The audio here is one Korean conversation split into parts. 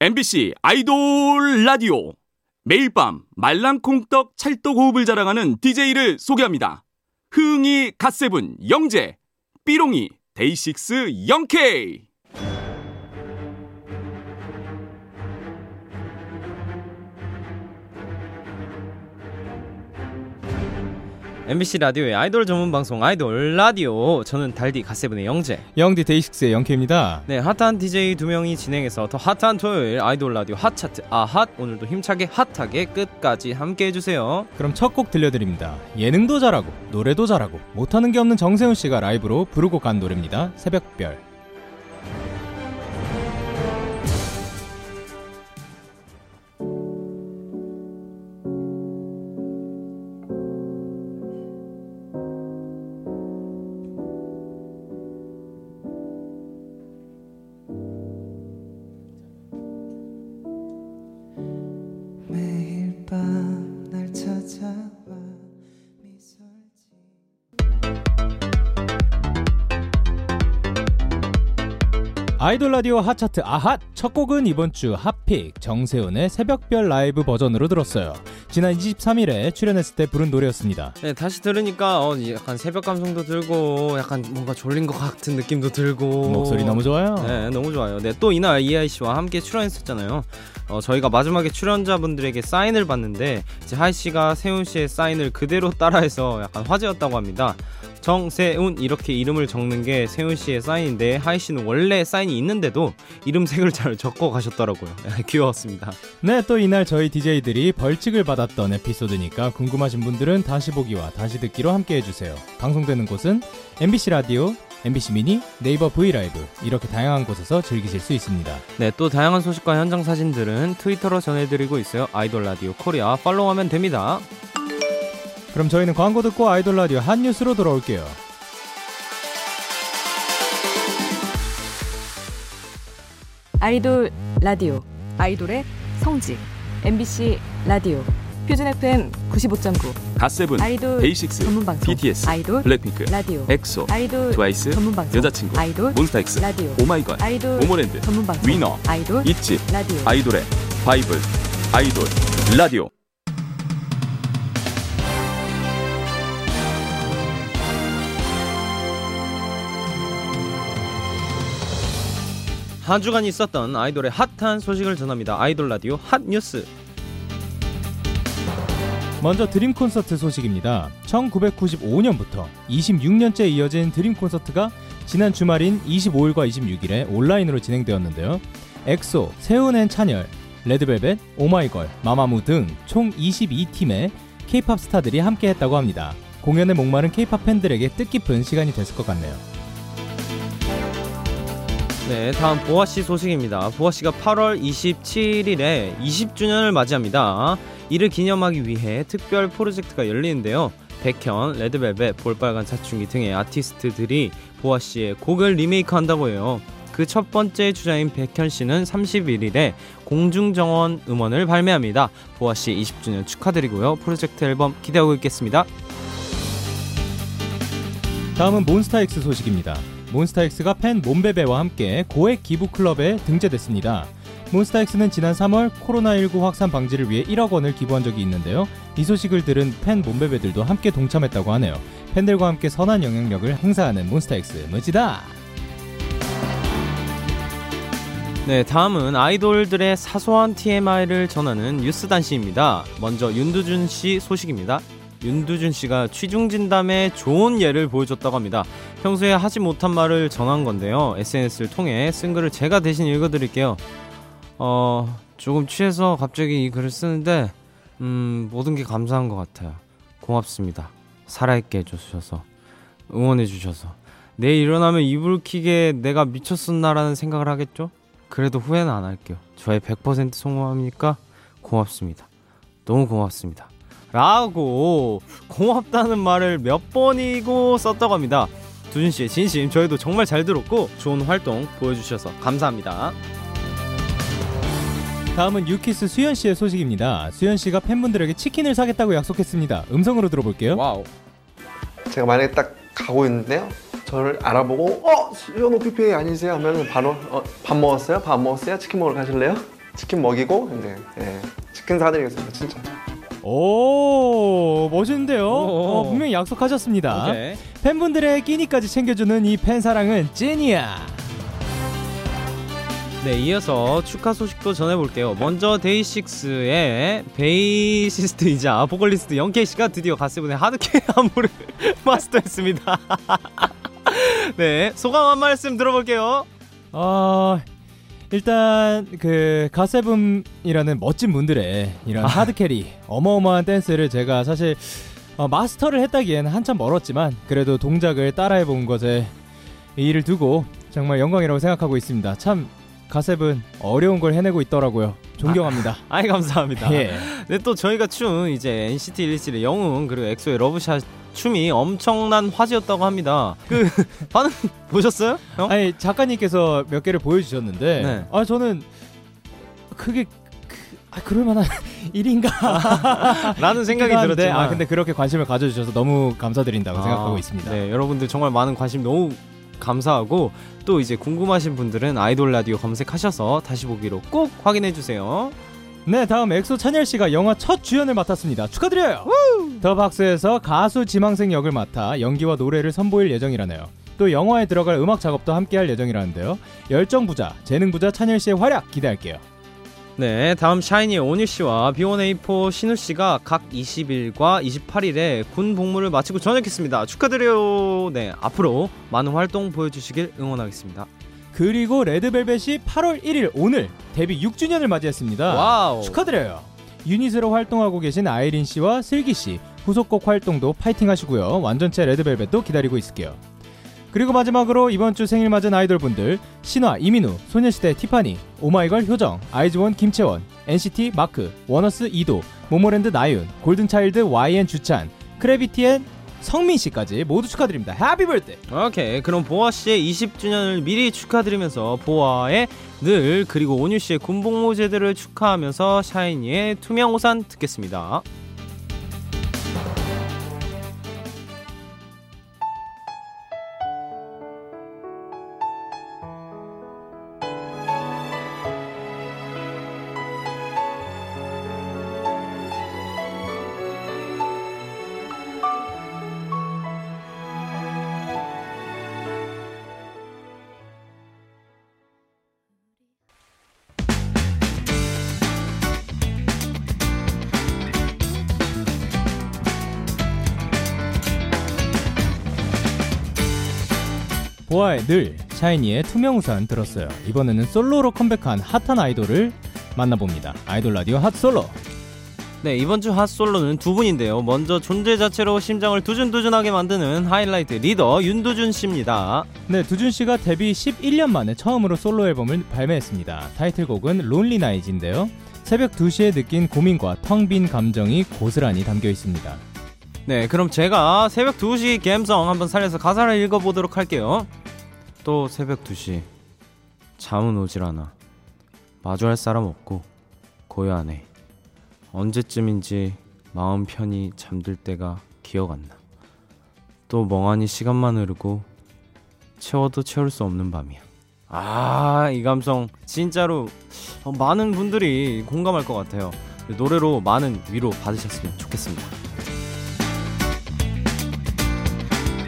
MBC 아이돌 라디오 매일 밤 말랑콩떡 찰떡호흡을 자랑하는 DJ를 소개합니다. 흥이 갓세븐 영재 삐롱이 데이식스 영케이 MBC 라디오의 아이돌 전문 방송 아이돌 라디오 저는 달디 갓세븐의 영재 영디 데이식스의 영케입니다. 네 hot한 DJ 두 명이 진행해서 더 hot한 토요일 아이돌 라디오 핫차트 아hot 오늘도 힘차게 hot하게 끝까지 함께 해주세요 그럼 첫 곡 들려드립니다. 예능도 잘하고 노래도 잘하고 못하는 게 없는 정세운 씨가 라이브로 부르고 간 노래입니다. 새벽별. 아이돌 라디오 hot 차트 아hot 첫 곡은 이번 주 hot pick 정세운의 새벽별 라이브 버전으로 들었어요. 지난 23일에 출연했을 때 부른 노래였습니다. 네 다시 들으니까 어, 약간 새벽 감성도 들고 약간 뭔가 졸린 것 같은 느낌도 들고 목소리 너무 좋아요. 네, 너무 좋아요. 네, 또 이날 이하이 씨와 함께 출연했었잖아요. 어, 저희가 마지막에 출연자분들에게 사인을 받는데 이제 하이 씨가 세운 씨의 사인을 그대로 따라해서 약간 화제였다고 합니다. 정세운 이렇게 이름을 적는 게 세운 씨의 사인인데 하이 씨는 원래 사인이 있는데도 이름 세 글자를 적고 가셨더라고요. 귀여웠습니다. 네, 또 이날 저희 DJ들이 벌칙을 받았던 에피소드니까 궁금하신 분들은 다시 보기와 다시 듣기로 함께 해주세요. 방송되는 곳은 MBC 라디오, MBC 미니, 네이버 브이라이브 이렇게 다양한 곳에서 즐기실 수 있습니다. 네, 또 다양한 소식과 현장 사진들은 트위터로 전해드리고 있어요. 아이돌 라디오 코리아 follow하면 됩니다. 그럼 저희는 광고 듣고 아이돌 라디오 한 뉴스로 돌아올게요. 아이돌 라디오 아이돌의 성지 MBC 라디오 표준 FM 95.9 갓세븐, 아이돌 데이식스, 전문 방송 BTS, 아이돌 블랙핑크, 라디오 엑소, 아이돌 트와이스, 전문 방송 여자친구, 아이돌 몬스타엑스, 라디오 오마이걸, 아이돌 모모랜드, 전문 방송 위너, 아이돌 있지, 라디오 아이돌의 바이블, 아이돌 라디오. 한 주간 있었던 아이돌의 핫한 소식을 전합니다. 아이돌 라디오 핫 뉴스. 먼저 드림 콘서트 소식입니다. 1995년부터 26년째 이어진 드림 콘서트가 지난 주말인 25일과 26일에 온라인으로 진행되었는데요. 엑소, 세훈 and 찬열, 레드벨벳, 오마이걸, 마마무 등 총 22팀의 K-팝 스타들이 함께했다고 합니다. 공연에 목마른 K-팝 팬들에게 뜻깊은 시간이 됐을 것 같네요. 네, 다음 보아 씨 소식입니다. 보아 씨가 8월 27일에 20주년을 맞이합니다. 이를 기념하기 위해 특별 프로젝트가 열리는데요. 백현, 레드벨벳, 볼빨간 사춘기 등의 아티스트들이 보아 씨의 곡을 리메이크 한다고 해요. 그 첫 번째 주자인 백현 씨는 31일에 공중정원 음원을 발매합니다. 보아 씨 20주년 축하드리고요. 프로젝트 앨범 기대하고 있겠습니다. 다음은 몬스타엑스 소식입니다. 몬스타엑스가 팬 몬베베와 함께 고액 기부 클럽에 등재됐습니다. 몬스타엑스는 지난 3월 코로나19 확산 방지를 위해 1억 원을 기부한 적이 있는데요. 이 소식을 들은 팬 몬베베들도 함께 동참했다고 하네요. 팬들과 함께 선한 영향력을 행사하는 몬스타엑스 멋지다. 네, 다음은 아이돌들의 사소한 TMI를 전하는 뉴스 단시입니다. 먼저 윤두준 씨 소식입니다. 윤두준 씨가 취중 진담에 좋은 예를 보여줬다고 합니다. 평소에 하지 못한 말을 전한 건데요. SNS를 통해 쓴 글을 제가 대신 읽어드릴게요. 어, 조금 취해서 갑자기 이 글을 쓰는데, 음, 모든 게 감사한 것 같아요. 고맙습니다. 살아있게 해주셔서, 응원해주셔서. 내일 일어나면 이불 킥에 내가 미쳤었나라는 생각을 하겠죠? 그래도 후회는 안 할게요. 저의 100% 성공합니까? 고맙습니다. 너무 고맙습니다. 라고 고맙다는 말을 몇 번이고 썼다고 합니다. 두준 씨의 진심 저희도 정말 잘 들었고 좋은 활동 보여주셔서 감사합니다. 다음은 유키스 수현 씨의 소식입니다. 수현 씨가 팬분들에게 치킨을 사겠다고 약속했습니다. 음성으로 들어볼게요. Wow. 제가 만약에 딱 가고 있는데요. 저를 알아보고 어 수현 오빠 아니세요? 하면 바로 어, 밥 먹었어요? 밥 먹었어요? 치킨 먹으러 가실래요? 치킨 먹이고 이제 예, 치킨 사드리겠습니다 진짜. 오 멋있는데요. 오. 어, 분명히 약속하셨습니다. 오케이. 팬분들의 끼니까지 챙겨주는 이 팬 사랑은 찐이야. 네, 이어서 축하 소식도 전해볼게요. 먼저 데이식스의 베이시스트이자 보컬리스트 영케이 씨가 드디어 가세븐의 하드캐 안무를 마스터했습니다. 네, 소감 한 말씀 들어볼게요. 어 일단 그 가세븐이라는 멋진 분들의 이런 아. 하드캐리 어마어마한 댄스를 제가 사실 어, 마스터를 했다기에는 한참 멀었지만 그래도 동작을 따라해 본 것에 이의를 두고 정말 영광이라고 생각하고 있습니다. 참 갓세븐 어려운 걸 해내고 있더라고요. 존경합니다. 아이 감사합니다. 예. 네, 또 저희가 춘 이제 NCT 127의 영웅 그리고 엑소의 Love Shot 춤이 엄청난 화제였다고 합니다. 그 반응 보셨어요? 형? 아니 작가님께서 몇 개를 보여주셨는데 네. 아 저는 그게 그, 아 그럴 만한 일인가 라는 생각이 들었지만 아 근데 그렇게 관심을 가져주셔서 너무 감사드린다고 아, 생각하고 있습니다. 네, 여러분들 정말 많은 관심 너무 감사하고 또 이제 궁금하신 분들은 아이돌 라디오 검색하셔서 다시 보기로 꼭 확인해 주세요. 네, 다음 엑소 찬열 씨가 영화 첫 주연을 맡았습니다. 축하드려요. The Box에서 가수 지망생 역을 맡아 연기와 노래를 선보일 예정이라네요. 또 영화에 들어갈 음악 작업도 함께 할 예정이라는데요. 열정 부자, 재능 부자 찬열 씨의 활약 기대할게요. 네, 다음 샤이니의 온유 씨와 B1A4 신우 씨가 각 20일과 28일에 군 복무를 마치고 전역했습니다. 축하드려요. 네, 앞으로 많은 활동 보여주시길 응원하겠습니다. 그리고 레드벨벳이 8월 1일 오늘 데뷔 6주년을 맞이했습니다. Wow. 축하드려요. 유닛으로 활동하고 계신 아이린 씨와 슬기 씨 후속곡 활동도 파이팅 하시고요. 완전체 레드벨벳도 기다리고 있을게요. 그리고 마지막으로 이번 주 생일 맞은 아이돌 분들 신화 이민우, 소녀시대 티파니, 오마이걸 효정, 아이즈원 김채원, NCT 마크, 원어스 이도, 모모랜드 나윤, 골든차일드 Y and 주찬, 크래비티의 성민 씨까지 모두 축하드립니다. Happy birthday. 오케이 그럼 보아 씨의 20주년을 미리 축하드리면서 보아의 늘 그리고 온유 씨의 군복무 제대를 축하하면서 샤이니의 투명 우산 듣겠습니다. 보아의 늘 샤이니의 투명우산 들었어요. 이번에는 솔로로 컴백한 핫한 아이돌을 만나봅니다. 아이돌 라디오 핫 솔로. 네 이번 주 핫솔로는 두 분인데요. 먼저 존재 자체로 심장을 두준두준하게 만드는 하이라이트 리더 윤두준 씨입니다. 네, 두준 씨가 데뷔 11년 만에 처음으로 솔로 앨범을 발매했습니다. 타이틀곡은 Lonely Night인데요. 새벽 2시에 느낀 고민과 텅 빈 감정이 고스란히 담겨 있습니다. 네, 그럼 제가 새벽 2시 감성 한번 살려서 가사를 읽어보도록 할게요. 또 새벽 2시. 잠은 오질 않아. 마주할 사람 없고 고요하네. 언제쯤인지 마음 편히 잠들 때가 기억 안 나. 또 멍하니 시간만 흐르고 채워도 채울 수 없는 밤이야. 아, 이 감성 진짜로 어, 많은 분들이 공감할 것 같아요. 노래로 많은 위로 받으셨으면 좋겠습니다.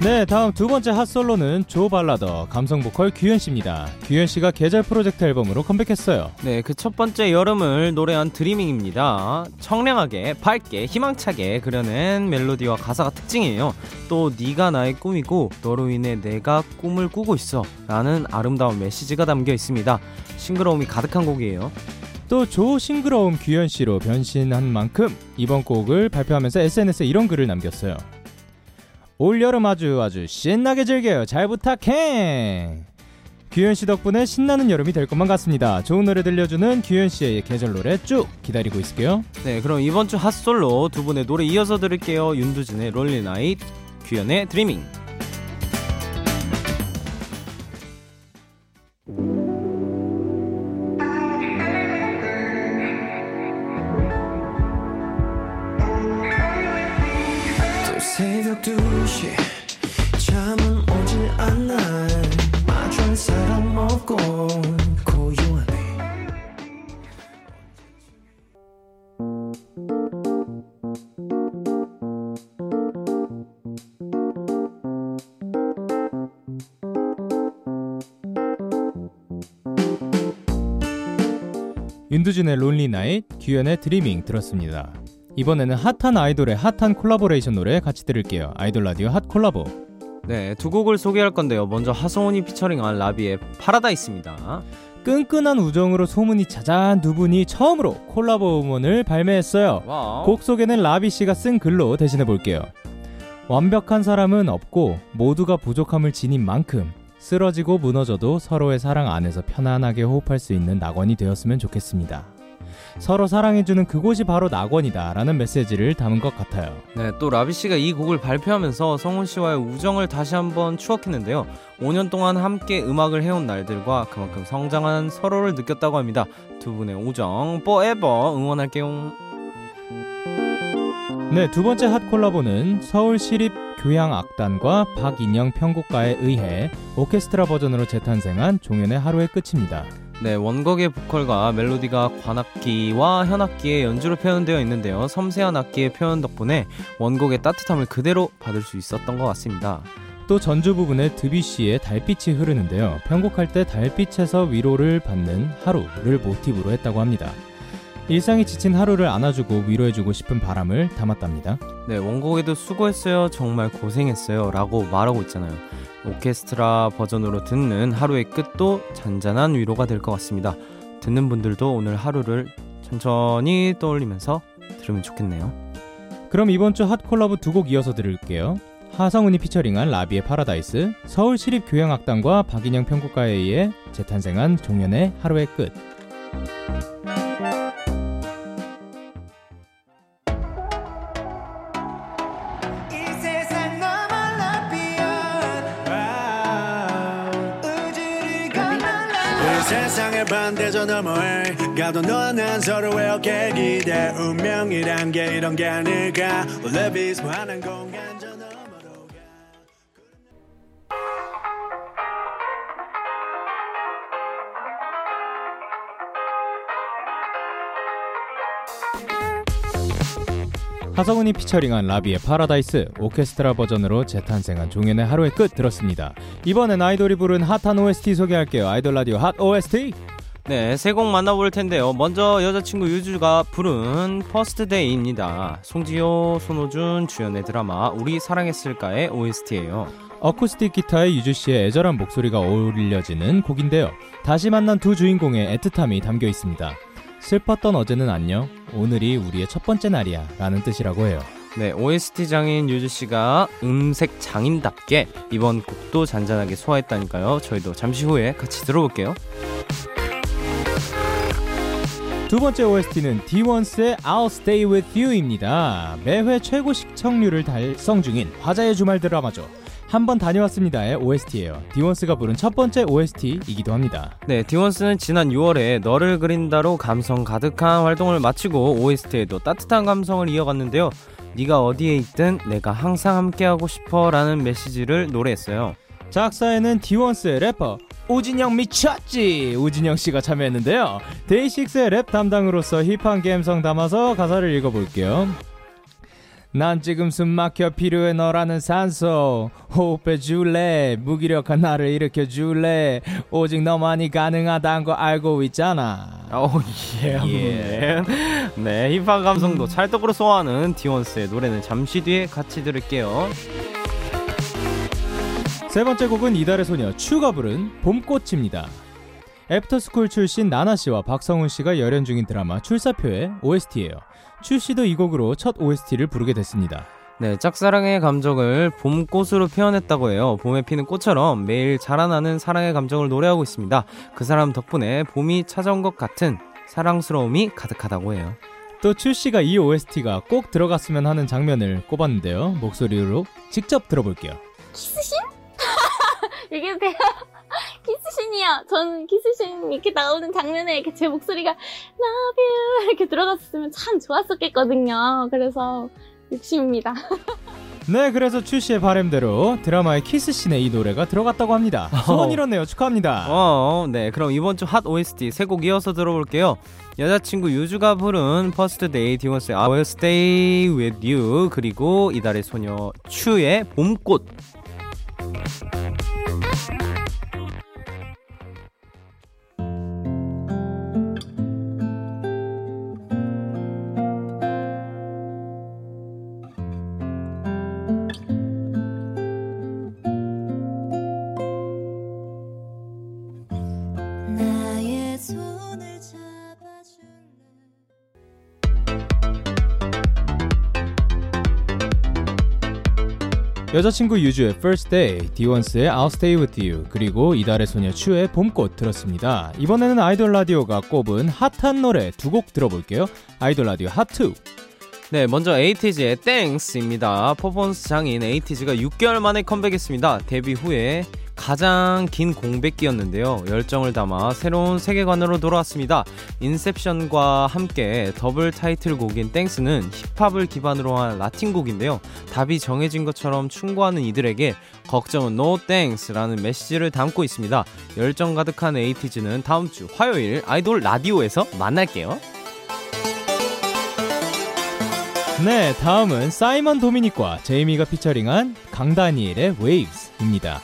네, 다음 두 번째 핫솔로는 조 발라더 감성 보컬 규현 씨입니다. 규현 씨가 계절 프로젝트 앨범으로 컴백했어요. 네, 그 첫 번째 여름을 노래한 드리밍입니다. 청량하게, 밝게, 희망차게 그려낸 멜로디와 가사가 특징이에요. 또 네가 나의 꿈이고 너로 인해 내가 꿈을 꾸고 있어 라는 아름다운 메시지가 담겨 있습니다. 싱그러움이 가득한 곡이에요. 또 조 싱그러움 규현 씨로 변신한 만큼 이번 곡을 발표하면서 SNS에 이런 글을 남겼어요. 올 여름 아주 아주 신나게 즐겨요. 잘 부탁해. 규현 씨 덕분에 신나는 여름이 될 것만 같습니다. 좋은 노래 들려주는 규현 씨의 계절 노래 쭉 기다리고 있을게요. 네, 그럼 이번 주 핫솔로 두 분의 노래 이어서 들을게요. 윤두준의 Lonely Night, 규현의 Dreaming. 윤두준의 Lonely Night, 규현의 Dreaming 들었습니다. 이번에는 hot한 아이돌의 hot한 콜라보레이션 노래 같이 들을게요. 아이돌 라디오 핫 콜라보. 네, 두 곡을 소개할 건데요. 먼저 하성운이 피처링한 라비의 파라다이스입니다. 끈끈한 우정으로 소문이 자자한 두 분이 처음으로 콜라보 음원을 발매했어요. Wow. 곡 소개는 라비 씨가 쓴 글로 대신해 볼게요. 완벽한 사람은 없고 모두가 부족함을 지닌 만큼 쓰러지고 무너져도 서로의 사랑 안에서 편안하게 호흡할 수 있는 낙원이 되었으면 좋겠습니다. 서로 사랑해주는 그곳이 바로 낙원이다라는 메시지를 담은 것 같아요. 네, 또 라비 씨가 이 곡을 발표하면서 성훈 씨와의 우정을 다시 한번 추억했는데요. 5년 동안 함께 음악을 해온 날들과 그만큼 성장한 서로를 느꼈다고 합니다. 두 분의 우정 forever 응원할게요. 네, 두 번째 핫 콜라보는 서울 시립 교향악단과 박인영 편곡가에 의해 오케스트라 버전으로 재탄생한 종현의 하루의 끝입니다. 네, 원곡의 보컬과 멜로디가 관악기와 현악기의 연주로 표현되어 있는데요. 섬세한 악기의 표현 덕분에 원곡의 따뜻함을 그대로 받을 수 있었던 것 같습니다. 또 전주 부분에 드뷔시의 달빛이 흐르는데요. 편곡할 때 달빛에서 위로를 받는 하루를 모티브로 했다고 합니다. 일상이 지친 하루를 안아주고 위로해주고 싶은 바람을 담았답니다. 네, 원곡에도 수고했어요. 정말 고생했어요. 라고 말하고 있잖아요. 오케스트라 버전으로 듣는 하루의 끝도 잔잔한 위로가 될 것 같습니다. 듣는 분들도 오늘 하루를 천천히 떠올리면서 들으면 좋겠네요. 그럼 이번 주 핫 콜라보 두 곡 이어서 들을게요. 하성운이 피처링한 라비의 파라다이스, 서울시립교향악단과 박인영 편곡가에 의해 재탄생한 종현의 하루의 끝. 반대저 너머에 가도 너와 난 서로의 어깨 기대 운명이란 게 이런 게 아닐까 원래 비스무한한 공간 저 너머로 가 하성운이 피처링한 라비의 파라다이스 오케스트라 버전으로 재탄생한 종현의 하루의 끝 들었습니다. 이번엔 아이돌이 부른 핫한 OST 소개할게요. 아이돌 라디오 핫 OST. 네, 세 곡 만나볼 텐데요. 먼저 여자친구 유주가 부른 First Day입니다. 송지효, 손호준 주연의 드라마 우리 사랑했을까의 OST예요. 어쿠스틱 기타에 유주 씨의 애절한 목소리가 어우러지는 곡인데요. 다시 만난 두 주인공의 애틋함이 담겨 있습니다. 슬펐던 어제는 안녕. 오늘이 우리의 첫 번째 날이야. 라는 뜻이라고 해요. 네, OST 장인 유주 씨가 음색 장인답게 이번 곡도 잔잔하게 소화했다니까요. 저희도 잠시 후에 같이 들어볼게요. 두 번째 OST는 D1스의 I'll Stay With You입니다. 매회 최고 시청률을 달성 중인 화자의 주말 드라마죠. 한번 다녀왔습니다의 OST예요. D1스가 부른 첫 번째 OST이기도 합니다. 네, 디원스는 지난 6월에 너를 그린다로 감성 가득한 활동을 마치고 OST에도 따뜻한 감성을 이어갔는데요. 네가 어디에 있든 내가 항상 함께하고 싶어라는 메시지를 노래했어요. 작사에는 D1CE의 래퍼 우진영 미쳤지 우진영 씨가 참여했는데요. 데이식스의 랩 담당으로서 힙한 감성 담아서 가사를 읽어볼게요. 난 지금 숨 막혀 필요해 너라는 산소 호흡해 줄래 무기력한 나를 일으켜 줄래 오직 너만이 가능하다는 거 알고 있잖아 오, 예. 예. 네, 힙한 감성도 찰떡으로 소화하는 디원스의 노래는 잠시 뒤에 같이 들을게요. 세 번째 곡은 이달의 소녀 츄가 부른 봄꽃입니다. 애프터스쿨 출신 나나 씨와 박성훈 씨가 열연 중인 드라마 출사표의 OST예요. 츄 씨도 이 곡으로 첫 OST를 부르게 됐습니다. 네, 짝사랑의 감정을 봄꽃으로 표현했다고 해요. 봄에 피는 꽃처럼 매일 자라나는 사랑의 감정을 노래하고 있습니다. 그 사람 덕분에 봄이 찾아온 것 같은 사랑스러움이 가득하다고 해요. 또 츄 씨가 이 OST가 꼭 들어갔으면 하는 장면을 꼽았는데요. 목소리로 직접 들어볼게요. 키스신? 이게 돼요? 키스신이요. 저는 키스신 이렇게 나오는 장면에 이렇게 제 목소리가 Love you 이렇게 들어갔으면 참 좋았었겠거든요. 그래서 욕심입니다. 네, 그래서 츄 씨의 바램대로 드라마의 키스 씬에 이 노래가 들어갔다고 합니다. 소원 이뤘네요. 축하합니다. 어, 네. 그럼 이번 주 핫 OST 세 곡 이어서 들어볼게요. 여자친구 유주가 부른 퍼스트 데이 디원스의 I will stay with you 그리고 이달의 소녀 추의 봄꽃 여자친구 유주의 First Day, 디원스의 I'll Stay With You, 그리고 이달의 소녀 츄의 봄꽃 들었습니다. 이번에는 아이돌 라디오가 꼽은 핫한 노래 두 곡 들어볼게요. 아이돌 라디오 핫2. 네, 먼저 에이티즈의 Thanxx입니다. 퍼포먼스 장인 에이티즈가 6개월 만에 컴백했습니다. 데뷔 후에 가장 긴 공백기였는데요. 열정을 담아 새로운 세계관으로 돌아왔습니다. Inception과 함께 더블 타이틀곡인 Thanxx는 힙합을 기반으로 한 라틴 곡인데요. 답이 정해진 것처럼 충고하는 이들에게 걱정은 no thanks라는 메시지를 담고 있습니다. 열정 가득한 에이티즈는 다음 주 화요일 아이돌 라디오에서 만날게요. 네, 다음은 사이먼 도미닉과 제이미가 피처링한 강다니엘의 Waves입니다.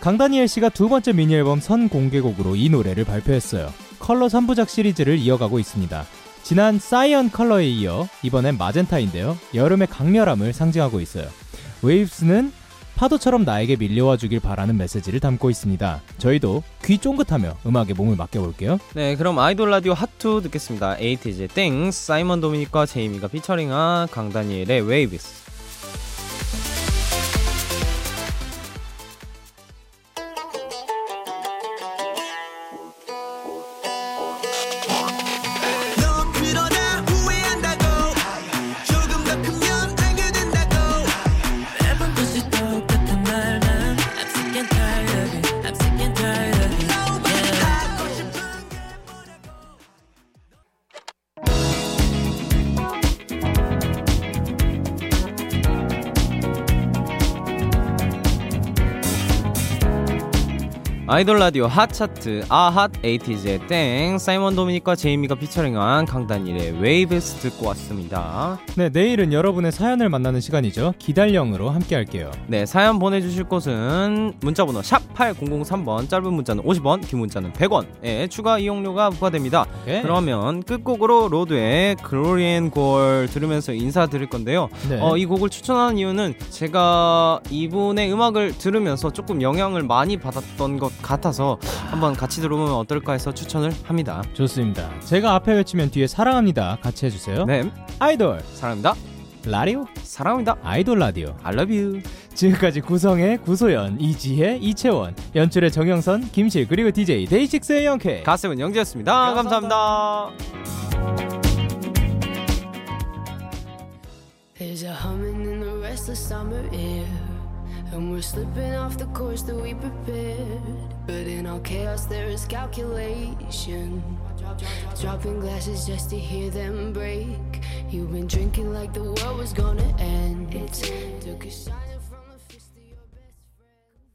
강다니엘 씨가 두 번째 미니 앨범 선 공개곡으로 이 노래를 발표했어요. 컬러 3부작 시리즈를 이어가고 있습니다. 지난 Cyan 컬러에 이어 이번엔 마젠타인데요. 여름의 강렬함을 상징하고 있어요. Waves는 파도처럼 나에게 밀려와 주길 바라는 메시지를 담고 있습니다. 저희도 귀 쫑긋하며 음악에 몸을 맡겨볼게요. 네, 그럼 아이돌 라디오 핫2 듣겠습니다. 에이티즈의 Thanxx, 사이먼 도미닉과 제이미가 피처링한 강다니엘의 Waves. 아이돌 라디오 핫 차트 아핫 에이티즈의 Thanxx, 사이먼 도미닉과 제이미가 피처링한 강다니엘의 Waves 듣고 왔습니다. 네, 내일은 여러분의 사연을 만나는 시간이죠. 기달령으로 함께 할게요. 네, 사연 보내주실 곳은 문자번호 샵 8003번, 짧은 문자는 50원, 긴 문자는 100원에 추가 이용료가 부과됩니다. 오케이. 그러면 끝곡으로 로드의 Glory and Gore 들으면서 인사드릴 건데요. 네. 어, 이 곡을 추천하는 이유는 제가 이분의 음악을 들으면서 조금 영향을 많이 받았던 것 같아 서 한번 같이 들어보면 어떨까 해서 추천을 합니다. 좋습니다. 제가 앞에 외치면 뒤에 사랑합니다. 같이 해주세요. 네, 아이돌 사랑합니다. 라디오 사랑합니다. 아이돌 라디오 I love you. 지금까지 구성의 구소연, 이지혜, 이채원, 연출의 정영선, 김실 그리고 DJ 데이식스의 영케. 가슴은 영지였습니다. 감사합니다. There's a humming in the restless summer air. And we're slipping off the course that we prepared. But in all chaos, there is calculation. Dropping glasses just to hear them break. You've been drinking like the world was gonna end. It took a.